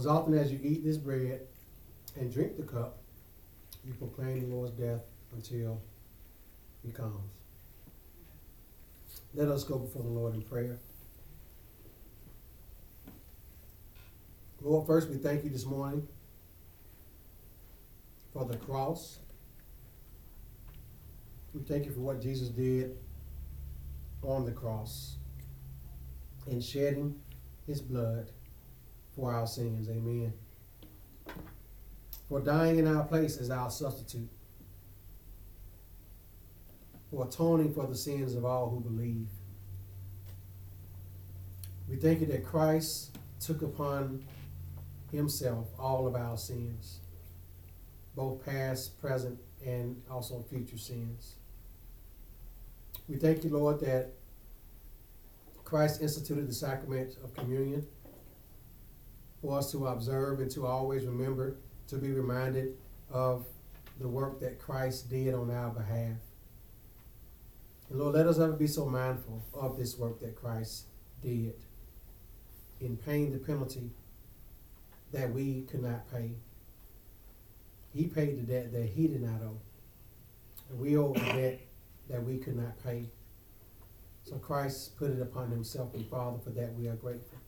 As often as you eat this bread and drink the cup, you proclaim the Lord's death until he comes. Let us go before the Lord in prayer. Lord, first we thank you this morning for the cross. We thank you for what Jesus did on the cross in shedding his blood for our sins. Amen. For dying in our place as our substitute. For atoning for the sins of all who believe. We thank you that Christ took upon himself all of our sins, both past, present, and also future sins. We thank you, Lord, that Christ instituted the sacrament of communion for us to observe and to always remember, to be reminded of the work that Christ did on our behalf. And Lord, let us ever be so mindful of this work that Christ did in paying the penalty that we could not pay. He paid the debt that he did not owe. And we owe a debt that we could not pay. So Christ put it upon himself, and Father, for that we are grateful.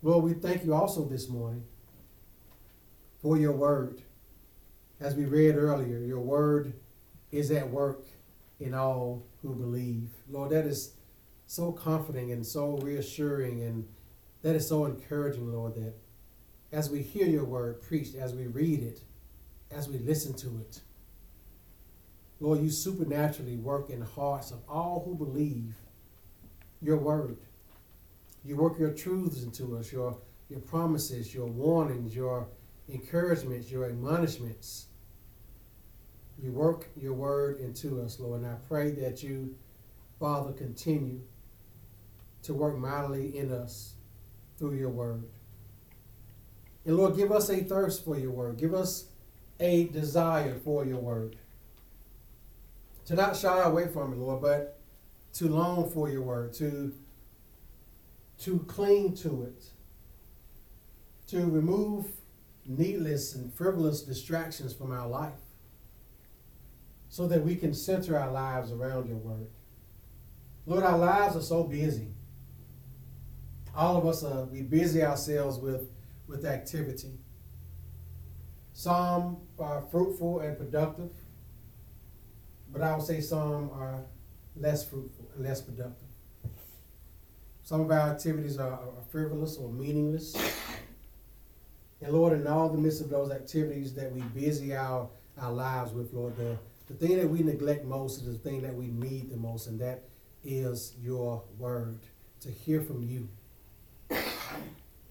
Lord, we thank you also this morning for your word. As we read earlier, your word is at work in all who believe. Lord, that is so comforting and so reassuring, and that is so encouraging, Lord, that as we hear your word preached, as we read it, as we listen to it, Lord, you supernaturally work in the hearts of all who believe your word. You work your truths into us, your, your promises, your warnings, your encouragements, your admonishments. You work your word into us, Lord. And I pray that you, Father, continue to work mightily in us through your word. And Lord, give us a thirst for your word. Give us a desire for your word to not shy away from it, Lord, but to long for your word, to, to cling to it, to remove needless and frivolous distractions from our life so that we can center our lives around your word. Lord, our lives are so busy. All of us are we busy ourselves with, with activity. Some are fruitful and productive but I would say some are less fruitful and less productive. Some of our activities are, are frivolous or meaningless. And Lord, in all the midst of those activities that we busy our, our lives with, Lord, the, the thing that we neglect most is the thing that we need the most, and that is your word, to hear from you.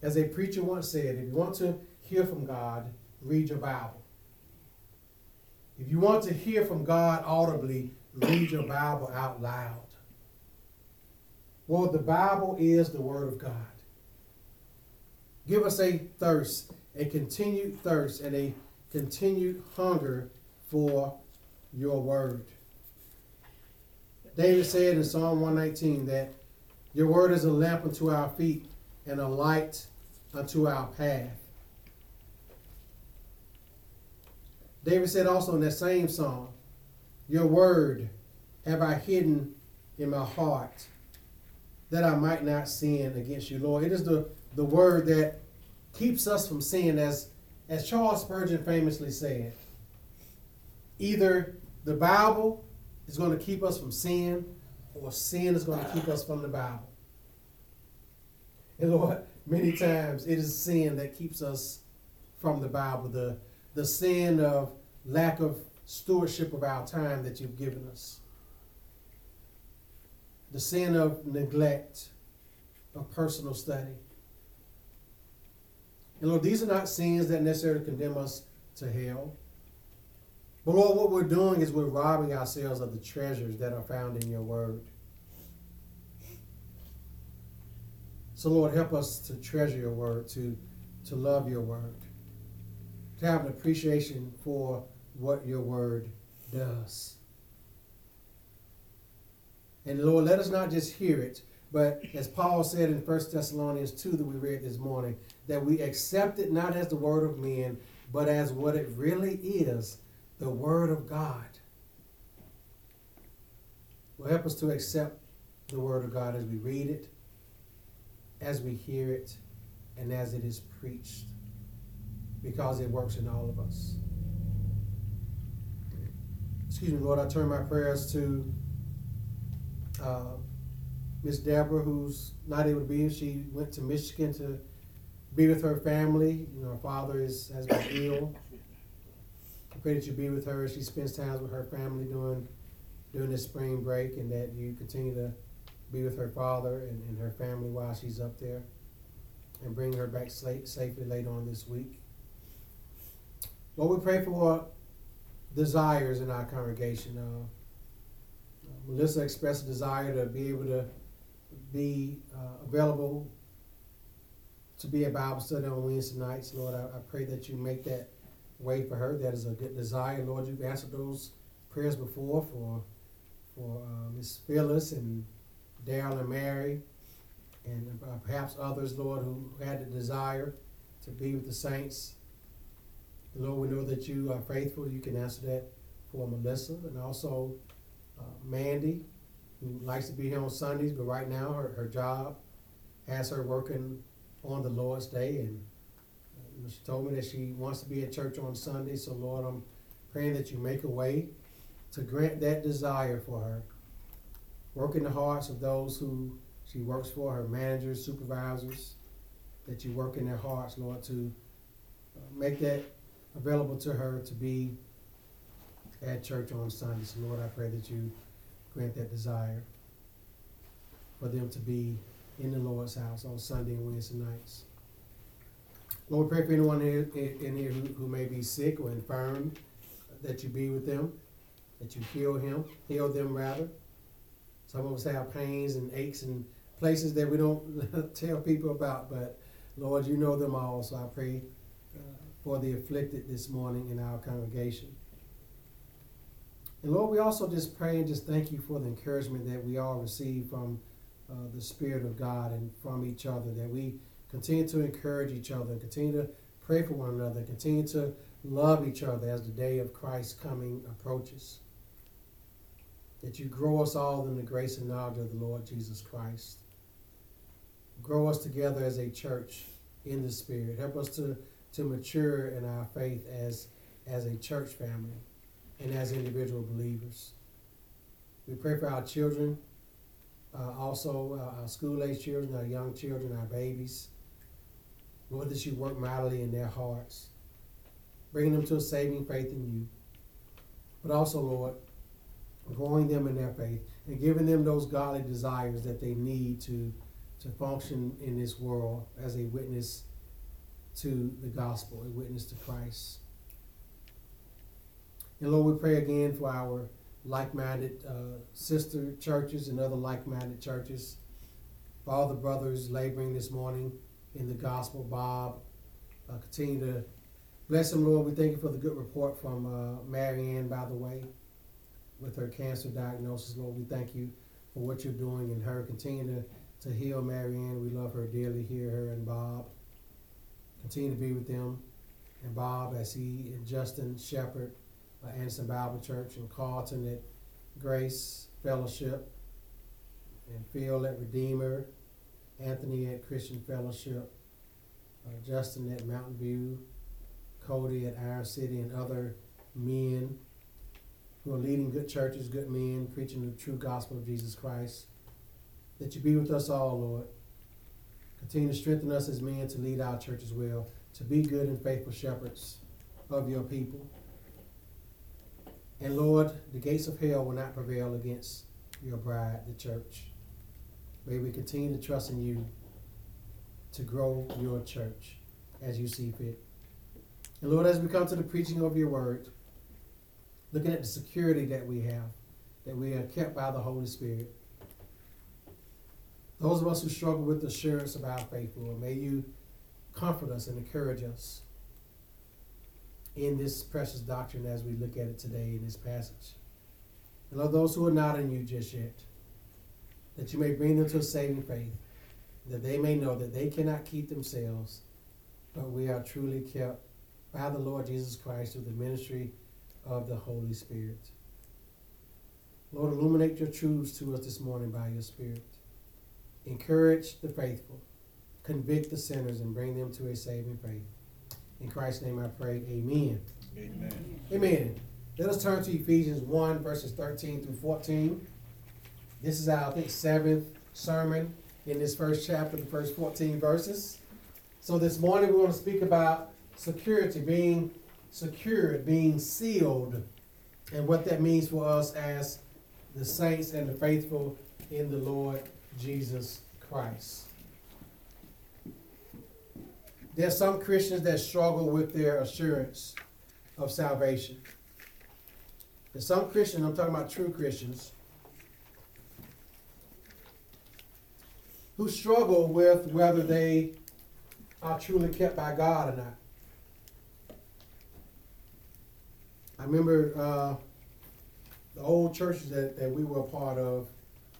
As a preacher once said, if you want to hear from God, read your Bible. If you want to hear from God audibly, read your Bible out loud. Well, the Bible is the Word of God. Give us a thirst, a continued thirst, and a continued hunger for your Word. David said in Psalm 119 that your Word is a lamp unto our feet and a light unto our path. David said also in that same song, Your word have I hidden in my heart that I might not sin against you, Lord. It is the, the word that keeps us from sin, as, as Charles Spurgeon famously said. Either the Bible is going to keep us from sin, or sin is going to keep us from the Bible. And Lord, many times it is sin that keeps us from the Bible. The, the sin of lack of stewardship of our time that you've given us, the sin of neglect of personal study. And Lord, these are not sins that necessarily condemn us to hell. But Lord, what we're doing is we're robbing ourselves of the treasures that are found in your word. So Lord, help us to treasure your word, to, to love your word to have an appreciation for what your word does. And Lord, let us not just hear it, but as Paul said in 1 Thessalonians 2 that we read this morning, that we accept it not as the word of men, but as what it really is the word of God. Will help us to accept the word of God as we read it, as we hear it, and as it is preached, because it works in all of us. Excuse me, Lord, I turn my prayers to uh, Miss Deborah, who's not able to be here. She went to Michigan to be with her family. You know, her father is has been ill. I pray that you be with her she spends time with her family during during this spring break, and that you continue to be with her father and, and her family while she's up there, and bring her back safe, safely later on this week. Lord, we pray for desires in our congregation. Uh, Melissa expressed a desire to be able to be uh, available to be a Bible study on Wednesday nights. Lord, I, I, pray that you make that way for her. That is a good desire. Lord, you've answered those prayers before for for uh, Miss Phyllis and Daryl and Mary, and uh, perhaps others, Lord, who had the desire to be with the saints. Lord, we know that you are faithful. You can answer that for Melissa and also uh, Mandy, who likes to be here on Sundays, but right now her, her job has her working on the Lord's Day, and uh, she told me that she wants to be at church on Sunday. So Lord, I'm praying that you make a way to grant that desire for her. Work in the hearts of those who she works for, her managers, supervisors, that you work in their hearts, Lord, to uh, make that available to her to be at church on Sundays. Lord, I pray that you grant that desire for them to be in the Lord's house on Sunday and Wednesday nights. Lord, pray for anyone in here who, who may be sick or infirm, that you be with them, that you heal him, heal them rather. Some of us have pains and aches and places that we don't tell people about, but Lord, you know them all. So I pray uh, for the afflicted this morning in our congregation. And Lord, we also just pray and just thank you for the encouragement that we all receive from uh, the Spirit of God and from each other, that we continue to encourage each other, continue to pray for one another, continue to love each other as the day of Christ's coming approaches. That you grow us all in the grace and knowledge of the Lord Jesus Christ. Grow us together as a church in the Spirit. Help us to, to mature in our faith as, as a church family and as individual believers. We pray for our children, uh, also uh, our school age children, our young children, our babies. Lord, that you work mightily in their hearts, bringing them to a saving faith in you. But also, Lord, growing them in their faith and giving them those godly desires that they need to, to function in this world as a witness to the gospel, a witness to Christ. And Lord, we pray again for our like minded uh, sister churches and other like minded churches. For all the brothers laboring this morning in the gospel, Bob, uh, continue to bless them, Lord. We thank you for the good report from uh, Marianne, by the way, with her cancer diagnosis. Lord, we thank you for what you're doing in her. Continue to, to heal Marianne. We love her dearly here, her and Bob. Continue to be with them. And Bob, as he and Justin Shepherd uh, Anderson Bible Church in Carlton at Grace Fellowship, and Phil at Redeemer, Anthony at Christian Fellowship, uh, Justin at Mountain View, Cody at Iron City, and other men who are leading good churches, good men, preaching the true gospel of Jesus Christ. That you be with us all, Lord. Continue to strengthen us as men to lead our church as well, to be good and faithful shepherds of your people. And Lord, the gates of hell will not prevail against your bride, the church. May we continue to trust in you to grow your church as you see fit. And Lord, as we come to the preaching of your word, looking at the security that we have, that we are kept by the Holy Spirit. Those of us who struggle with the assurance of our faith, Lord, may you comfort us and encourage us in this precious doctrine as we look at it today in this passage. And Lord, those who are not in you just yet, that you may bring them to a saving faith, that they may know that they cannot keep themselves but we are truly kept by the Lord Jesus Christ through the ministry of the Holy Spirit. Lord, illuminate your truths to us this morning by your Spirit. Encourage the faithful, convict the sinners, and bring them to a saving faith. In Christ's name I pray, amen. Amen. Amen. Let us turn to Ephesians 1, verses 13 through 14. This is our, I think, seventh sermon in this first chapter, the first 14 verses. So this morning we want to speak about security, being secured, being sealed, and what that means for us as the saints and the faithful in the Lord Jesus Christ. There are some Christians that struggle with their assurance of salvation. There's some Christians, I'm talking about true Christians, who struggle with whether they are truly kept by God or not. I remember uh, the old churches that, that we were a part of,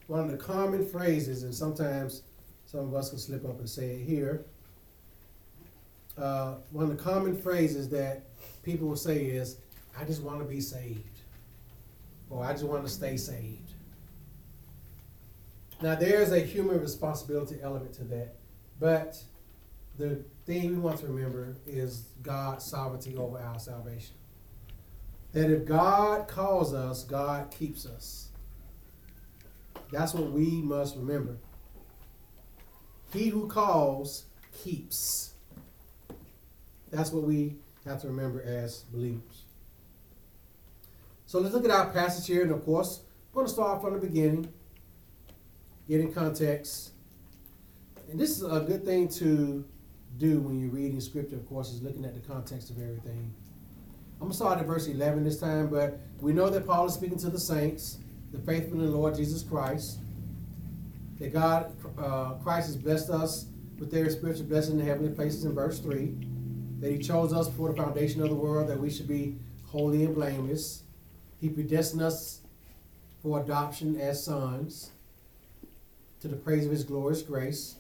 one of the common phrases, and sometimes some of us can slip up and say it here. Uh, one of the common phrases that people will say is, I just want to be saved, or I just want to stay saved. Now, there's a human responsibility element to that, but the thing we want to remember is God's sovereignty over our salvation. That if God calls us, God keeps us. That's what we must remember. He who calls keeps. That's what we have to remember as believers. So let's look at our passage here, and of course, we're going to start from the beginning, get in context. And this is a good thing to do when you're reading scripture, of course, is looking at the context of everything. I'm going to start at verse 11 this time, but we know that Paul is speaking to the saints, the faithful in the Lord Jesus Christ, that God, uh, Christ has blessed us with their spiritual blessing in the heavenly places in verse 3, that he chose us before the foundation of the world, that we should be holy and blameless. He predestined us for adoption as sons to the praise of his glorious grace.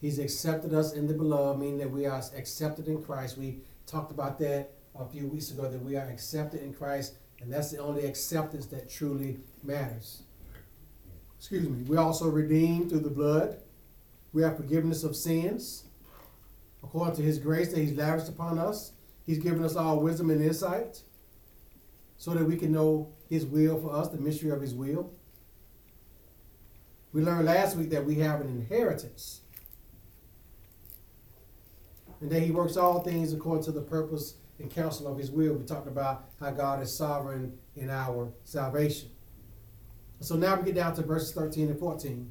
He's accepted us in the beloved, meaning that we are accepted in Christ. We talked about that a few weeks ago that we are accepted in Christ, and that's the only acceptance that truly matters. Excuse me. We're also redeemed through the blood. We have forgiveness of sins. According to his grace that he's lavished upon us, he's given us all wisdom and insight so that we can know his will for us, the mystery of his will. We learned last week that we have an inheritance and that he works all things according to the purpose and counsel of his will. We talked about how God is sovereign in our salvation. So now we get down to verses 13 and 14.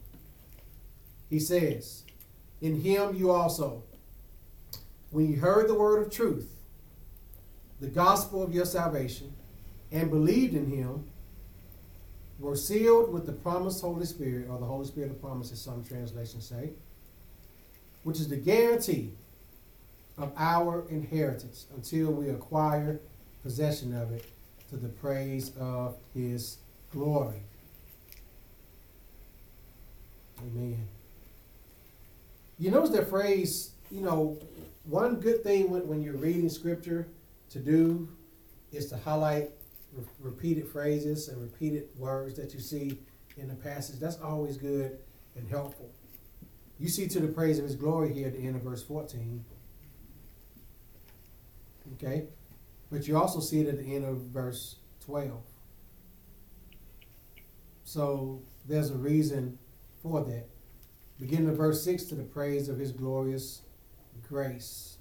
He says, In him you also, when you heard the word of truth, the gospel of your salvation, and believed in him, were sealed with the promised Holy Spirit, or the Holy Spirit of promise, as some translations say, which is the guarantee of our inheritance until we acquire possession of it to the praise of his glory. Amen. You notice that phrase, you know, one good thing when, when you're reading scripture to do is to highlight re- repeated phrases and repeated words that you see in the passage. That's always good and helpful. You see to the praise of his glory here at the end of verse 14. Okay? But you also see it at the end of verse 12. So there's a reason for that. Beginning of verse 6 to the praise of his glorious grace.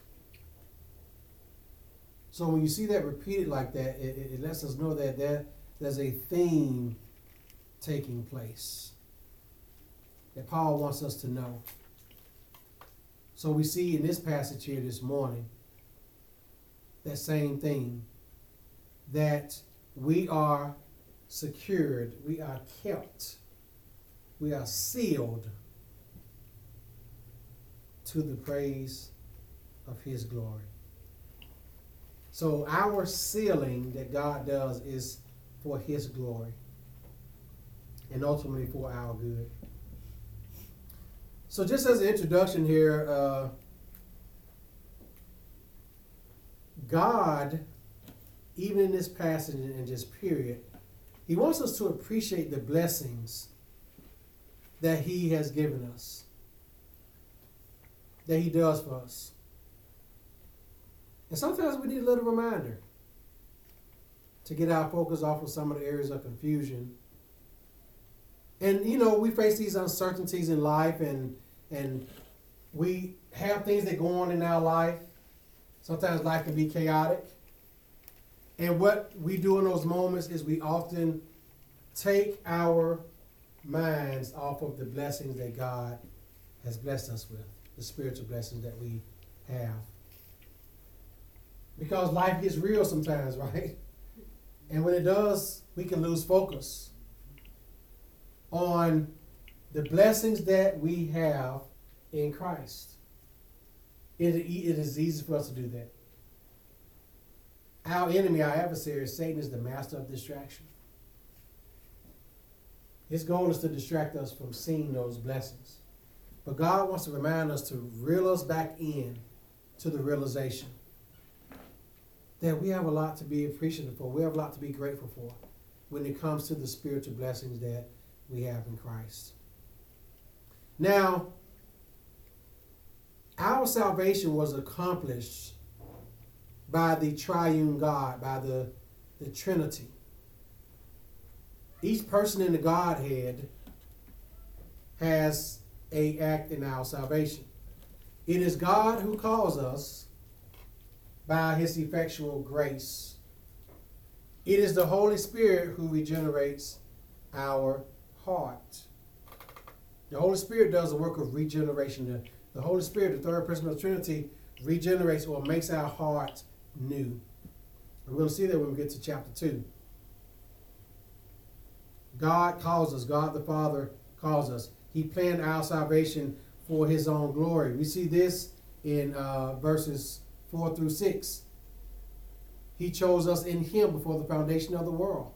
So when you see that repeated like that, it, it, it lets us know that there, there's a theme taking place that Paul wants us to know. So we see in this passage here this morning that same thing that we are secured, we are kept, we are sealed to the praise of His glory. So, our sealing that God does is for His glory and ultimately for our good. So, just as an introduction here, uh, God, even in this passage and this period, He wants us to appreciate the blessings that He has given us, that He does for us. And sometimes we need a little reminder to get our focus off of some of the areas of confusion. And you know, we face these uncertainties in life and and we have things that go on in our life. Sometimes life can be chaotic. And what we do in those moments is we often take our minds off of the blessings that God has blessed us with, the spiritual blessings that we have. Because life gets real sometimes, right? And when it does, we can lose focus on the blessings that we have in Christ. It, it is easy for us to do that. Our enemy, our adversary, Satan, is the master of distraction. His goal is to distract us from seeing those blessings. But God wants to remind us to reel us back in to the realization that we have a lot to be appreciative for. We have a lot to be grateful for when it comes to the spiritual blessings that we have in Christ. Now, our salvation was accomplished by the triune God, by the, the Trinity. Each person in the Godhead has a act in our salvation. It is God who calls us by his effectual grace. It is the Holy Spirit who regenerates our heart. The Holy Spirit does the work of regeneration. The, the Holy Spirit, the third person of the Trinity, regenerates or makes our heart new. We're going to see that when we get to chapter 2. God calls us, God the Father calls us. He planned our salvation for his own glory. We see this in uh, verses 4 through 6. He chose us in Him before the foundation of the world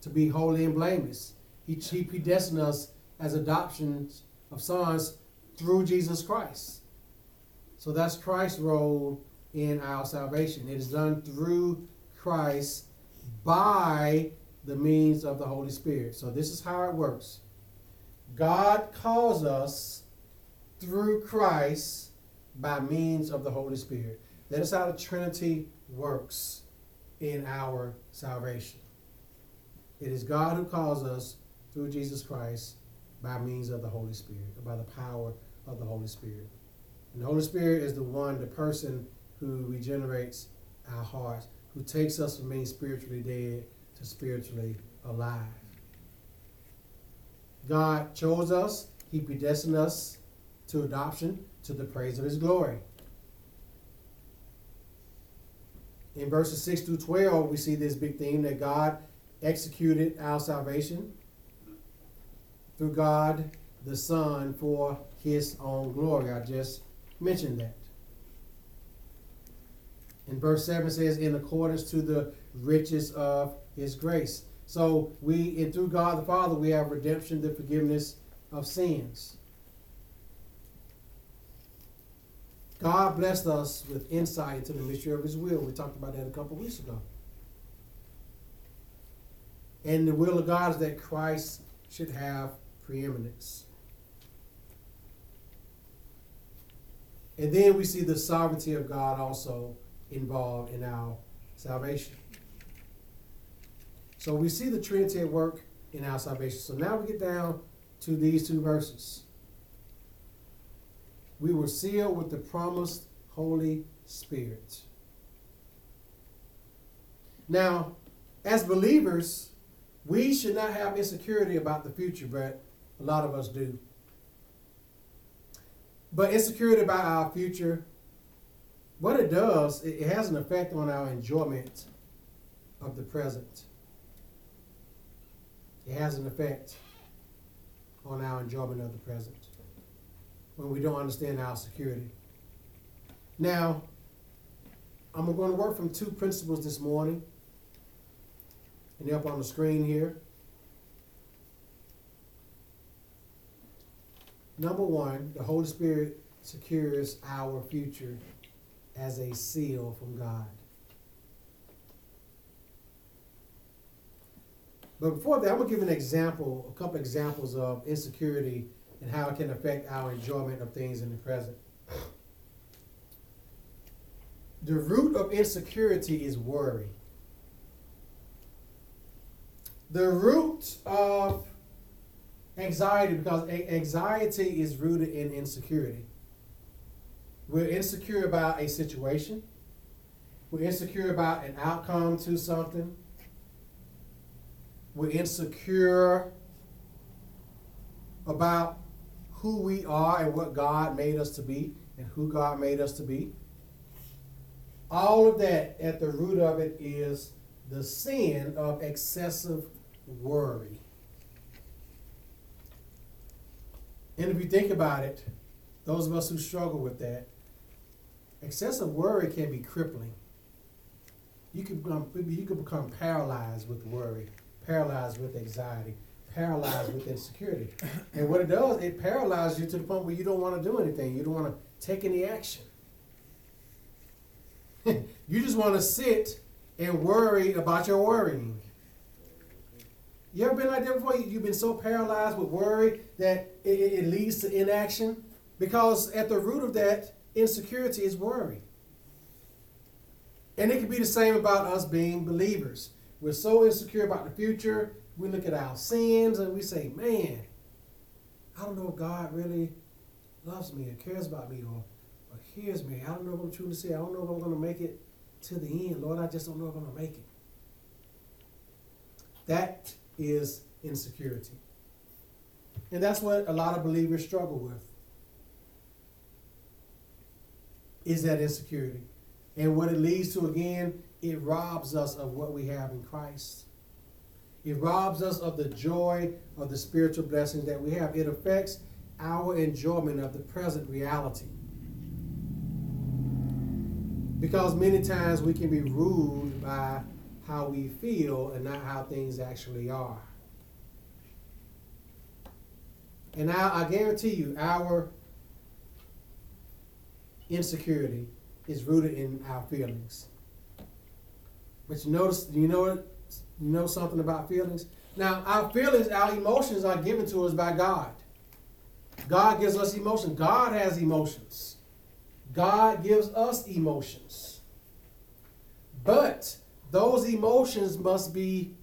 to be holy and blameless. He, he predestined us as adoptions of sons through Jesus Christ. So that's Christ's role in our salvation. It is done through Christ by the means of the Holy Spirit. So this is how it works God calls us through Christ by means of the Holy Spirit. That is how the Trinity works in our salvation. It is God who calls us through Jesus Christ by means of the Holy Spirit, by the power of the Holy Spirit. And the Holy Spirit is the one, the person who regenerates our hearts, who takes us from being spiritually dead to spiritually alive. God chose us, He predestined us to adoption to the praise of His glory. In verses 6 through 12, we see this big theme that God executed our salvation through God the Son for his own glory. I just mentioned that. In verse 7 says, in accordance to the riches of his grace. So we, and through God the Father, we have redemption, the forgiveness of sins. God blessed us with insight into the mystery of His will. We talked about that a couple weeks ago. And the will of God is that Christ should have preeminence. And then we see the sovereignty of God also involved in our salvation. So we see the Trinity at work in our salvation. So now we get down to these two verses we were sealed with the promised Holy Spirit. Now, as believers, we should not have insecurity about the future, but a lot of us do. But insecurity about our future, what it does, it has an effect on our enjoyment of the present. It has an effect on our enjoyment of the present when we don't understand our security. Now, I'm going to work from two principles this morning, and they're up on the screen here. Number one, the Holy Spirit secures our future as a seal from God. But before that, I'm gonna give an example, a couple examples of insecurity and how it can affect our enjoyment of things in the present. The root of insecurity is worry. The root of anxiety, because anxiety is rooted in insecurity. We're insecure about a situation. We're insecure about an outcome to something. We're insecure about who we are and what God made us to be and who God made us to be. All of that, at the root of it, is the sin of excessive worry. And if you think about it, those of us who struggle with that, excessive worry can be crippling. You can become, you can become paralyzed with worry, paralyzed with anxiety, paralyzed with insecurity. And what it does, it paralyzes you to the point where you don't want to do anything. You don't want to take any action. you just want to sit and worry about your worrying. You ever been like that before? You've been so paralyzed with worry that it, it, leads to inaction? Because at the root of that insecurity is worry. And it can be the same about us being believers. We're so insecure about the future. We look at our sins and we say, man, I don't know if God really loves me or cares about me or, or hears me. I don't know if I'm truly saved. I don't know if I'm going to make it to the end. Lord, I just don't know if I'm going to make it. That is insecurity. And that's what a lot of believers struggle with. Is that insecurity. And what it leads to again, it robs us of what we have in Christ. It robs us of the joy of the spiritual blessings that we have. It affects our enjoyment of the present reality. Because many times we can be ruled by how we feel and not how things actually are. And I, I guarantee you, our insecurity is rooted in our feelings. But you notice, you know? You know something about feelings? Now, our feelings, our emotions are given to us by God. God gives us emotions. God has emotions. God gives us emotions. But those emotions must be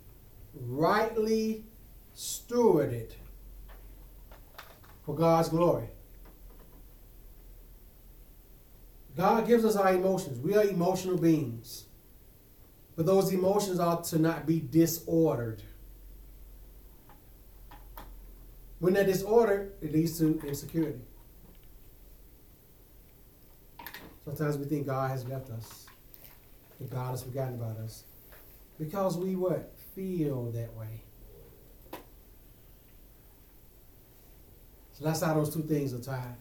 rightly stewarded for God's glory. God gives us our emotions. We are emotional beings. But those emotions ought to not be disordered. When they're disordered, it leads to insecurity. Sometimes we think God has left us. That God has forgotten about us. Because we what? Feel that way. So that's how those two things are tied.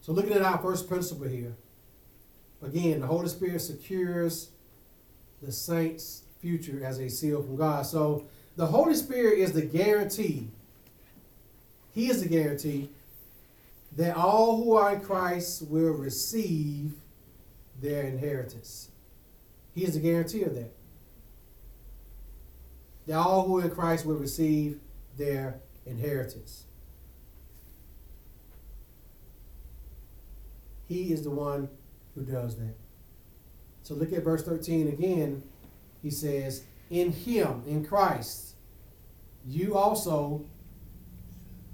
So looking at our first principle here. Again, the Holy Spirit secures the saints' future as a seal from God. So the Holy Spirit is the guarantee. He is the guarantee that all who are in Christ will receive their inheritance. He is the guarantee of that. That all who are in Christ will receive their inheritance. He is the one who does that. So look at verse 13 again. He says, In him, in Christ, you also,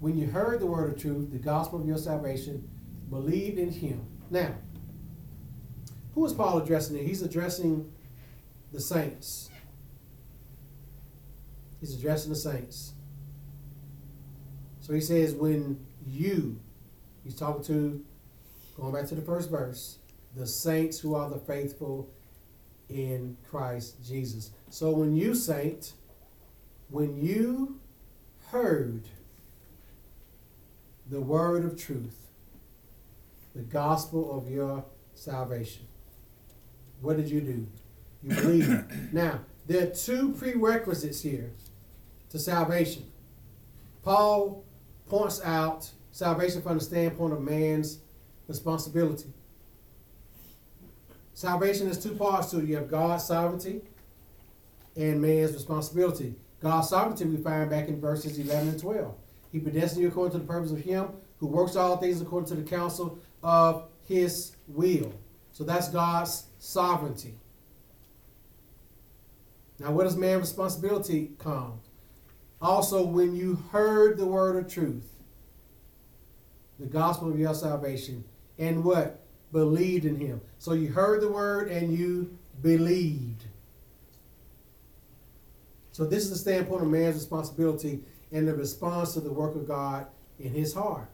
when you heard the word of truth, the gospel of your salvation, believed in him. Now, who is Paul addressing here? He's addressing the saints. He's addressing the saints. So he says, when you, he's talking to, going back to the first verse, the saints who are the faithful in Christ Jesus. So when you, saint, when you heard the word of truth, the gospel of your salvation, what did you do? You believe. now, there are two prerequisites here to salvation. Paul points out salvation from the standpoint of man's responsibility. Salvation has two parts to it. You have God's sovereignty and man's responsibility. God's sovereignty we find back in verses 11 and 12. He predestined you according to the purpose of Him who works all things according to the counsel of His will. So that's God's sovereignty. Now, where does man's responsibility come? Also, when you heard the word of truth, the gospel of your salvation, and what? Believed in him. So you heard the word and you believed. So this is the standpoint of man's responsibility and the response to the work of God in his heart.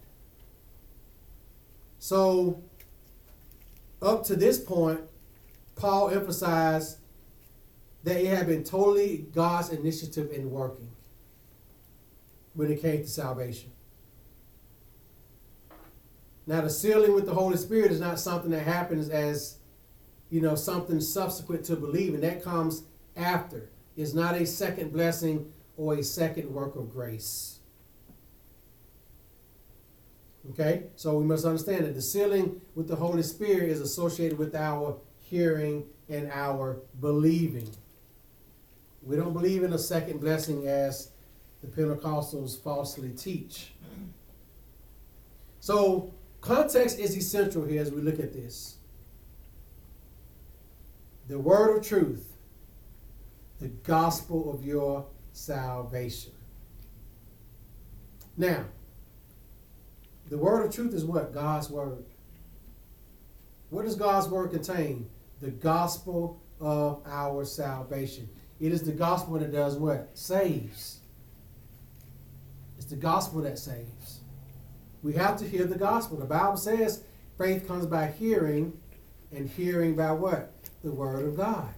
So up to this point, Paul emphasized that it had been totally God's initiative in working when it came to salvation. Now, the sealing with the Holy Spirit is not something that happens as, you know, something subsequent to believing. That comes after. It's not a second blessing or a second work of grace. Okay? So we must understand that the sealing with the Holy Spirit is associated with our hearing and our believing. We don't believe in a second blessing as the Pentecostals falsely teach. So, context is essential here as we look at this. The word of truth, the gospel of your salvation. Now, the word of truth is what? God's word. What does God's word contain? The gospel of our salvation. It is the gospel that does what? Saves. It's the gospel that saves. We have to hear the gospel. The Bible says faith comes by hearing, and hearing by what? The word of God.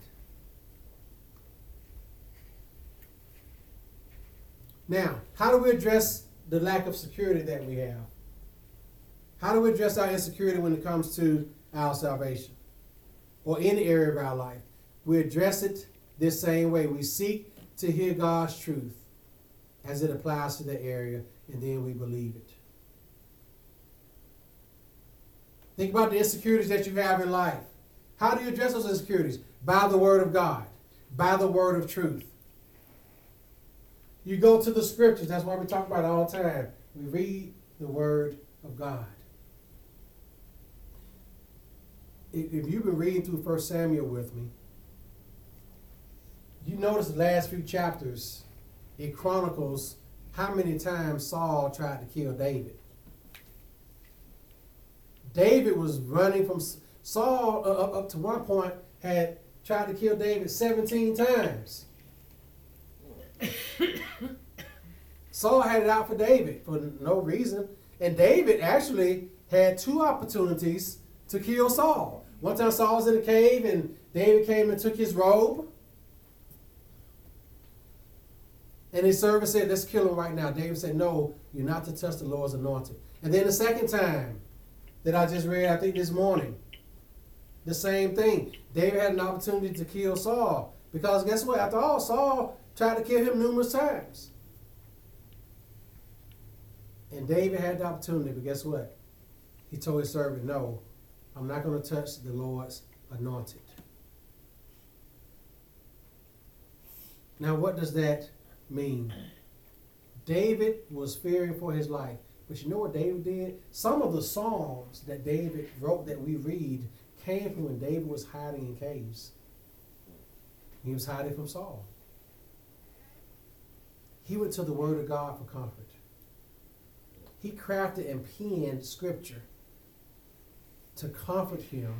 Now, how do we address the lack of security that we have? How do we address our insecurity when it comes to our salvation or any area of our life? We address it this same way. We seek to hear God's truth as it applies to the area, and then we believe it. Think about the insecurities that you have in life. How do you address those insecurities? By the Word of God, by the Word of truth. You go to the Scriptures. That's why we talk about it all the time. We read the Word of God. If you've been reading through First Samuel with me, you notice the last few chapters, it chronicles how many times Saul tried to kill David. David was running from Saul uh, up, to one point had tried to kill David 17 times. Saul had it out for David for no reason. And David actually had two opportunities to kill Saul. One time Saul was in a cave and David came and took his robe. And his servant said, Let's kill him right now. David said, No, you're not to touch the Lord's anointed. And then the second time that I just read, I think this morning, the same thing. David had an opportunity to kill Saul. Because guess what? After all, Saul tried to kill him numerous times. And David had the opportunity, but guess what? He told his servant, No, I'm not going to touch the Lord's anointed. Now, what does that mean? David was fearing for his life. But you know what David did? Some of the Psalms that David wrote that we read came from when David was hiding in caves. He was hiding from Saul. He went to the Word of God for comfort. He crafted and penned scripture to comfort him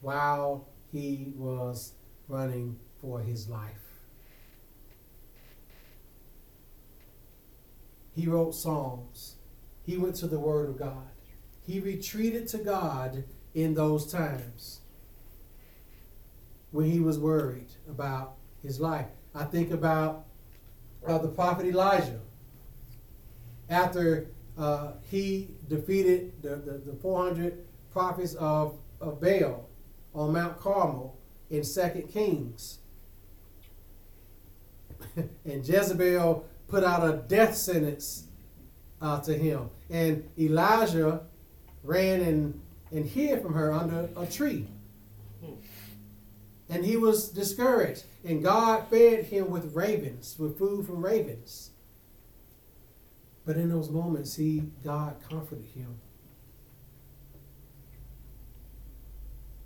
while he was running for his life. He wrote Psalms. He went to the Word of God. He retreated to God in those times when he was worried about his life. I think about uh, the prophet Elijah. After uh, he defeated the, the, the 400 prophets of, of Baal on Mount Carmel in 2 Kings. and Jezebel put out a death sentence uh, to him. And Elijah ran and, and hid from her under a tree. And he was discouraged. And God fed him with ravens, with food from ravens. But in those moments, he God comforted him.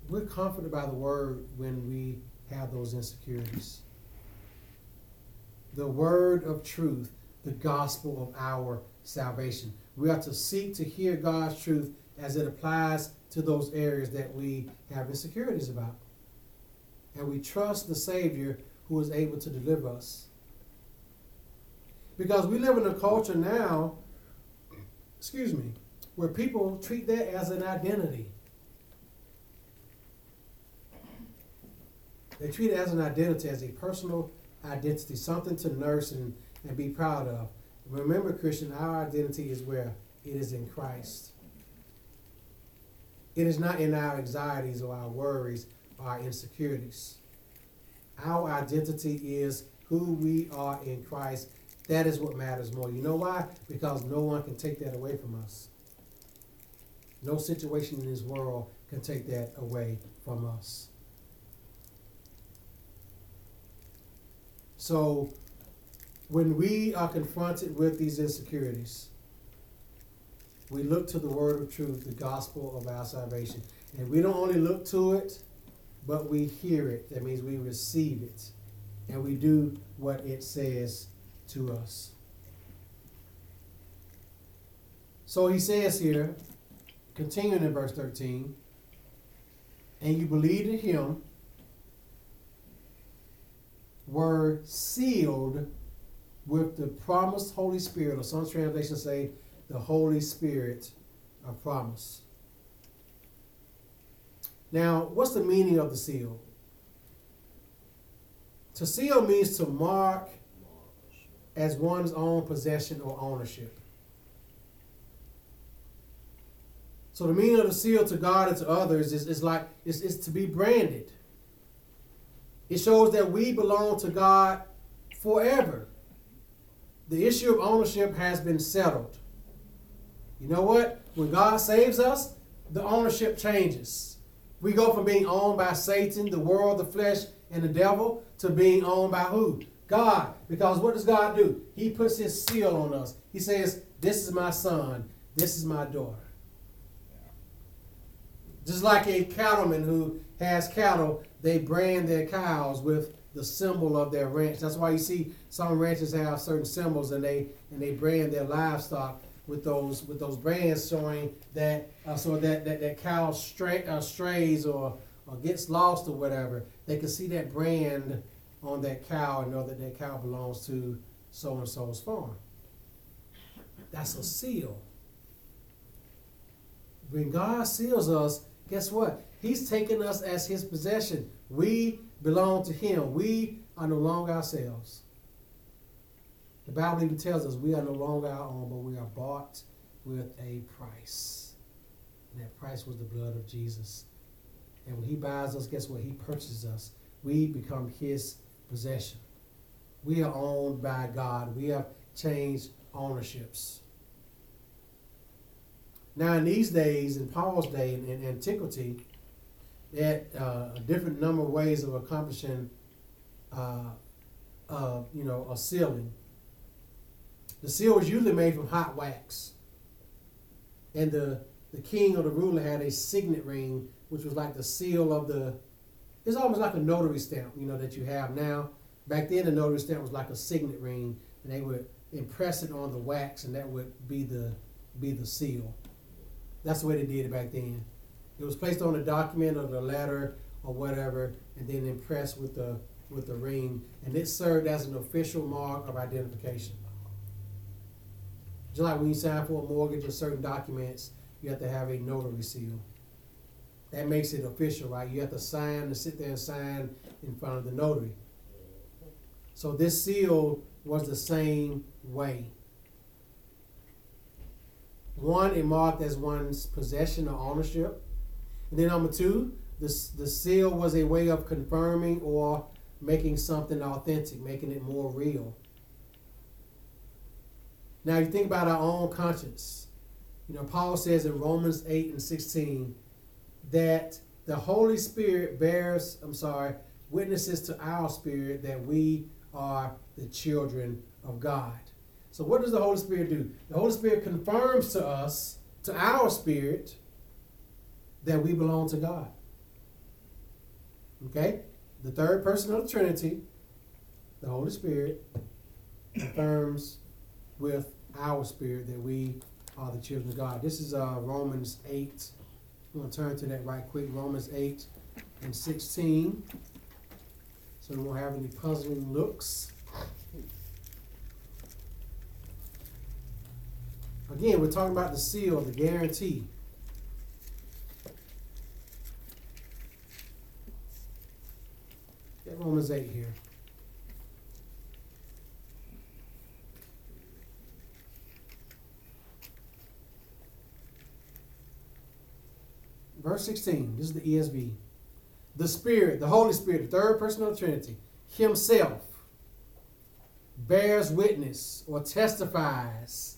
We're comforted by the word when we have those insecurities. The word of truth, the gospel of our salvation. We are to seek to hear God's truth as it applies to those areas that we have insecurities about. And we trust the Savior who is able to deliver us. Because we live in a culture now, excuse me, where people treat that as an identity. They treat it as an identity, as a personal identity, something to nurse and, and be proud of. Remember, Christian, our identity is where? It is in Christ. It is not in our anxieties or our worries or our insecurities. Our identity is who we are in Christ. That is what matters more. You know why? Because no one can take that away from us. No situation in this world can take that away from us. So, when we are confronted with these insecurities, we look to the word of truth, the gospel of our salvation. And we don't only look to it, but we hear it. That means we receive it. And we do what it says to us. So he says here, continuing in verse 13, and you believed in him, were sealed with the promised Holy Spirit, or some translations say the Holy Spirit of promise. Now, what's the meaning of the seal? To seal means to mark as one's own possession or ownership. So the meaning of the seal to God and to others is, is like it's, is to be branded. It shows that we belong to God forever. The issue of ownership has been settled. You know what? When God saves us, the ownership changes. We go from being owned by Satan, the world, the flesh, and the devil to being owned by who? God. Because what does God do? He puts his seal on us. He says, This is my son, this is my daughter. Just like a cattleman who has cattle, they brand their cows with the symbol of their ranch. That's why you see some ranches have certain symbols and they and they brand their livestock with those with those brands showing that uh, so that that, that cow stray, uh, strays or or gets lost or whatever, they can see that brand on that cow and know that that cow belongs to so and so's farm. That's a seal. When God seals us, guess what? He's taken us as his possession. We belong to him. We are no longer ourselves. The Bible even tells us we are no longer our own, but we are bought with a price. And that price was the blood of Jesus. And when he buys us, guess what? He purchases us. We become his possession. We are owned by God. We have changed ownerships. Now, in these days, in Paul's day, in, in antiquity, had uh, a different number of ways of accomplishing, uh, uh, you know, a sealing. The seal was usually made from hot wax, and the the king or the ruler had a signet ring, which was like the seal of the. It's almost like a notary stamp, you know, that you have now. Back then, the notary stamp was like a signet ring, and they would impress it on the wax, and that would be the be the seal. That's the way they did it back then. It was placed on a document or the letter or whatever, and then impressed with the with the ring, and it served as an official mark of identification. Just like when you sign for a mortgage or certain documents, you have to have a notary seal. That makes it official, right? You have to sign and sit there and sign in front of the notary. So this seal was the same way. One, it marked as one's possession or ownership. And then number two, the, the seal was a way of confirming or making something authentic, making it more real. Now you think about our own conscience. You know, Paul says in Romans 8 and 16 that the Holy Spirit bears, I'm sorry, witnesses to our spirit that we are the children of God. So, what does the Holy Spirit do? The Holy Spirit confirms to us, to our spirit, that we belong to God. Okay? The third person of the Trinity, the Holy Spirit, confirms with our spirit that we are the children of God. This is uh, Romans 8. I'm going to turn to that right quick. Romans 8 and 16. So we won't have any puzzling looks. Again, we're talking about the seal, the guarantee. Romans 8 here. Verse 16, this is the ESV. The Spirit, the Holy Spirit, the third person of the Trinity, Himself bears witness or testifies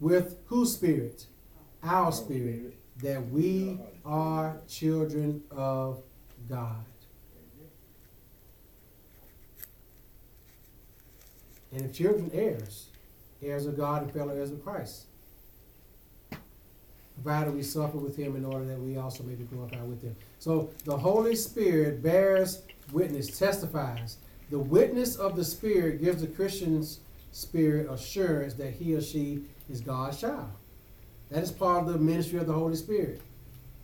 with whose spirit? Our spirit, that we are children of God. And if children, heirs, heirs of God and fellow heirs of Christ. Provided we suffer with him in order that we also may be glorified with him. So the Holy Spirit bears witness, testifies. The witness of the Spirit gives the Christian's spirit assurance that he or she is God's child. That is part of the ministry of the Holy Spirit.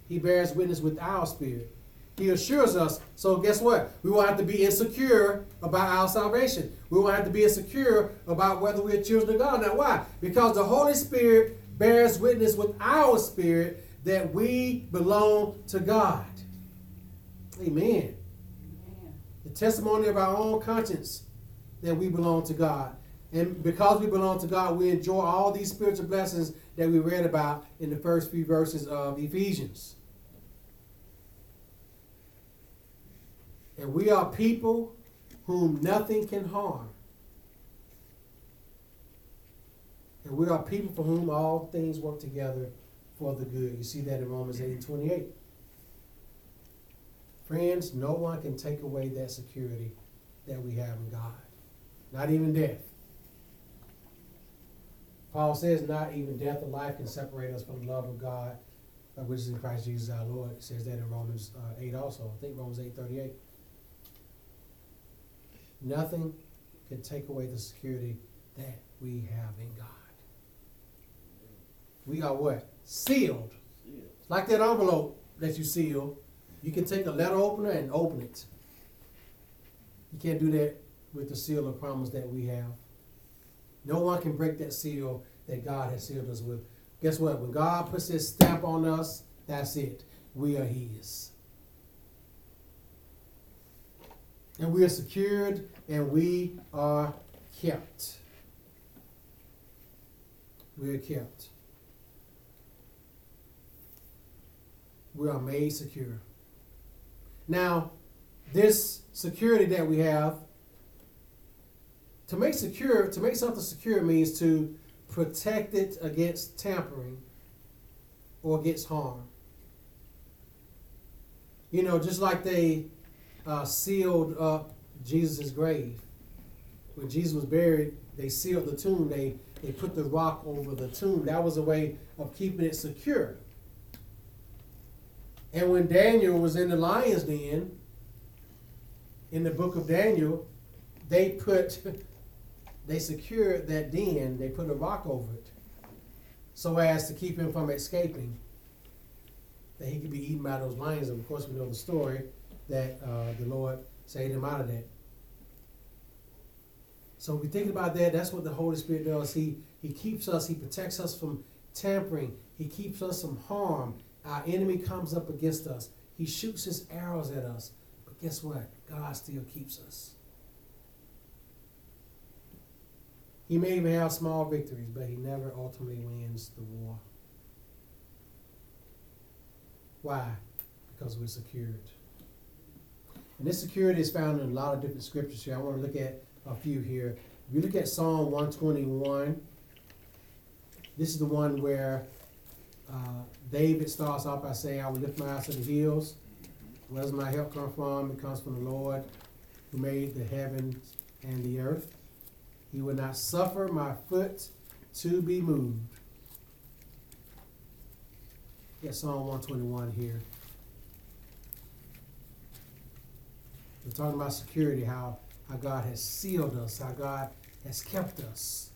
He bears witness with our spirit. He assures us. So guess what? We won't have to be insecure about our salvation. We won't have to be insecure about whether we're children of God. Now why? Because the Holy Spirit bears witness with our spirit that we belong to God. Amen. Amen. The testimony of our own conscience that we belong to God. And because we belong to God, we enjoy all these spiritual blessings that we read about in the first few verses of Ephesians. And we are people whom nothing can harm. And we are people for whom all things work together for the good. You see that in Romans 8 and 28. Friends, no one can take away that security that we have in God. Not even death. Paul says, not even death or life can separate us from the love of God, uh, which is in Christ Jesus our Lord. It says that in Romans uh, 8 also. I think Romans 8 38. Nothing can take away the security that we have in God. We are what? Sealed. Like that envelope that you seal. You can take a letter opener and open it. You can't do that with the seal of promise that we have. No one can break that seal that God has sealed us with. Guess what? When God puts his stamp on us, that's it. We are his. And we are secured and we are kept. We are kept. We are made secure. Now, this security that we have, to make secure, to make something secure means to protect it against tampering or against harm. You know, just like they uh, sealed up Jesus' grave. When Jesus was buried, they sealed the tomb. They, they put the rock over the tomb. That was a way of keeping it secure. And when Daniel was in the lion's den, in the book of Daniel, they put, they secured that den, they put a rock over it so as to keep him from escaping, that he could be eaten by those lions. And of course, we know the story that uh, the Lord saved him out of that. So we think about that. That's what the Holy Spirit does. He He keeps us. He protects us from tampering. He keeps us from harm. Our enemy comes up against us. He shoots his arrows at us. But guess what? God still keeps us. He may even have small victories, but he never ultimately wins the war. Why? Because we're secured. And this security is found in a lot of different scriptures here. I want to look at a few here. If you look at Psalm 121, this is the one where uh, David starts off by saying, I will lift my eyes to the hills. Where does my help come from? It comes from the Lord who made the heavens and the earth. He will not suffer my foot to be moved. Get Psalm 121 here. We're talking about security, how, how God has sealed us, how God has kept us.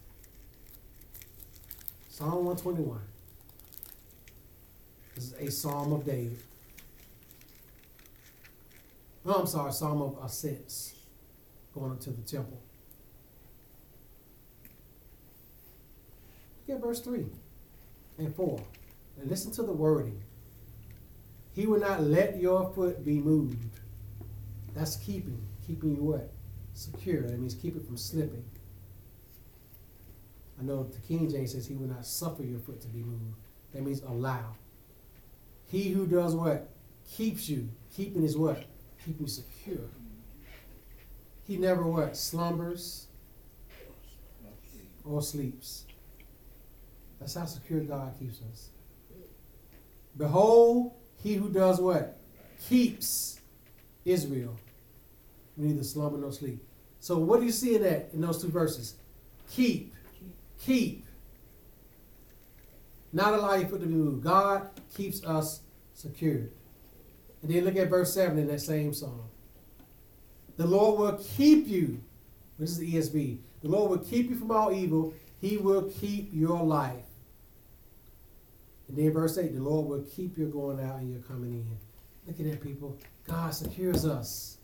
Psalm 121. This is a psalm of David. No, I'm sorry, psalm of ascents, going up to the temple. Look at verse 3 and 4. And listen to the wording. He will not let your foot be moved. That's keeping. Keeping you what? Secure. That means keep it from slipping. I know the King James says he will not suffer your foot to be moved. That means allow. He who does what? Keeps you. Keeping is what? Keeping you secure. He never what? Slumbers or sleeps. That's how secure God keeps us. Behold, he who does what? Keeps Israel. Neither slumber nor sleep. So what do you see in that in those two verses? Keep. Keep. Not allow your foot to be moved. God keeps us secured. And then look at verse 7 in that same psalm. The Lord will keep you. This is the ESV. The Lord will keep you from all evil. He will keep your life. And then verse 8, the Lord will keep your going out and your coming in. Look at that, people. God secures us.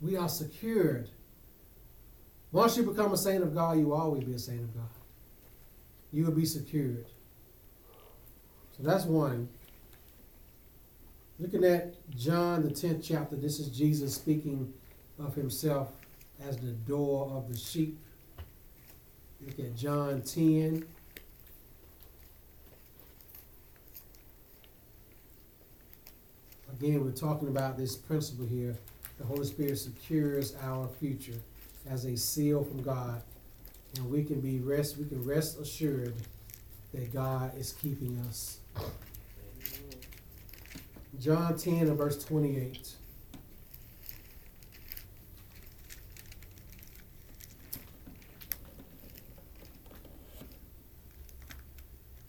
We are secured. Once you become a saint of God, you will always be a saint of God. You will be secured. So that's one. Looking at John, the 10th chapter, this is Jesus speaking of himself as the door of the sheep. Look at John 10. Again, we're talking about this principle here. The Holy Spirit secures our future as a seal from God. And we can be rest we can rest assured that God is keeping us. John 10 and verse 28.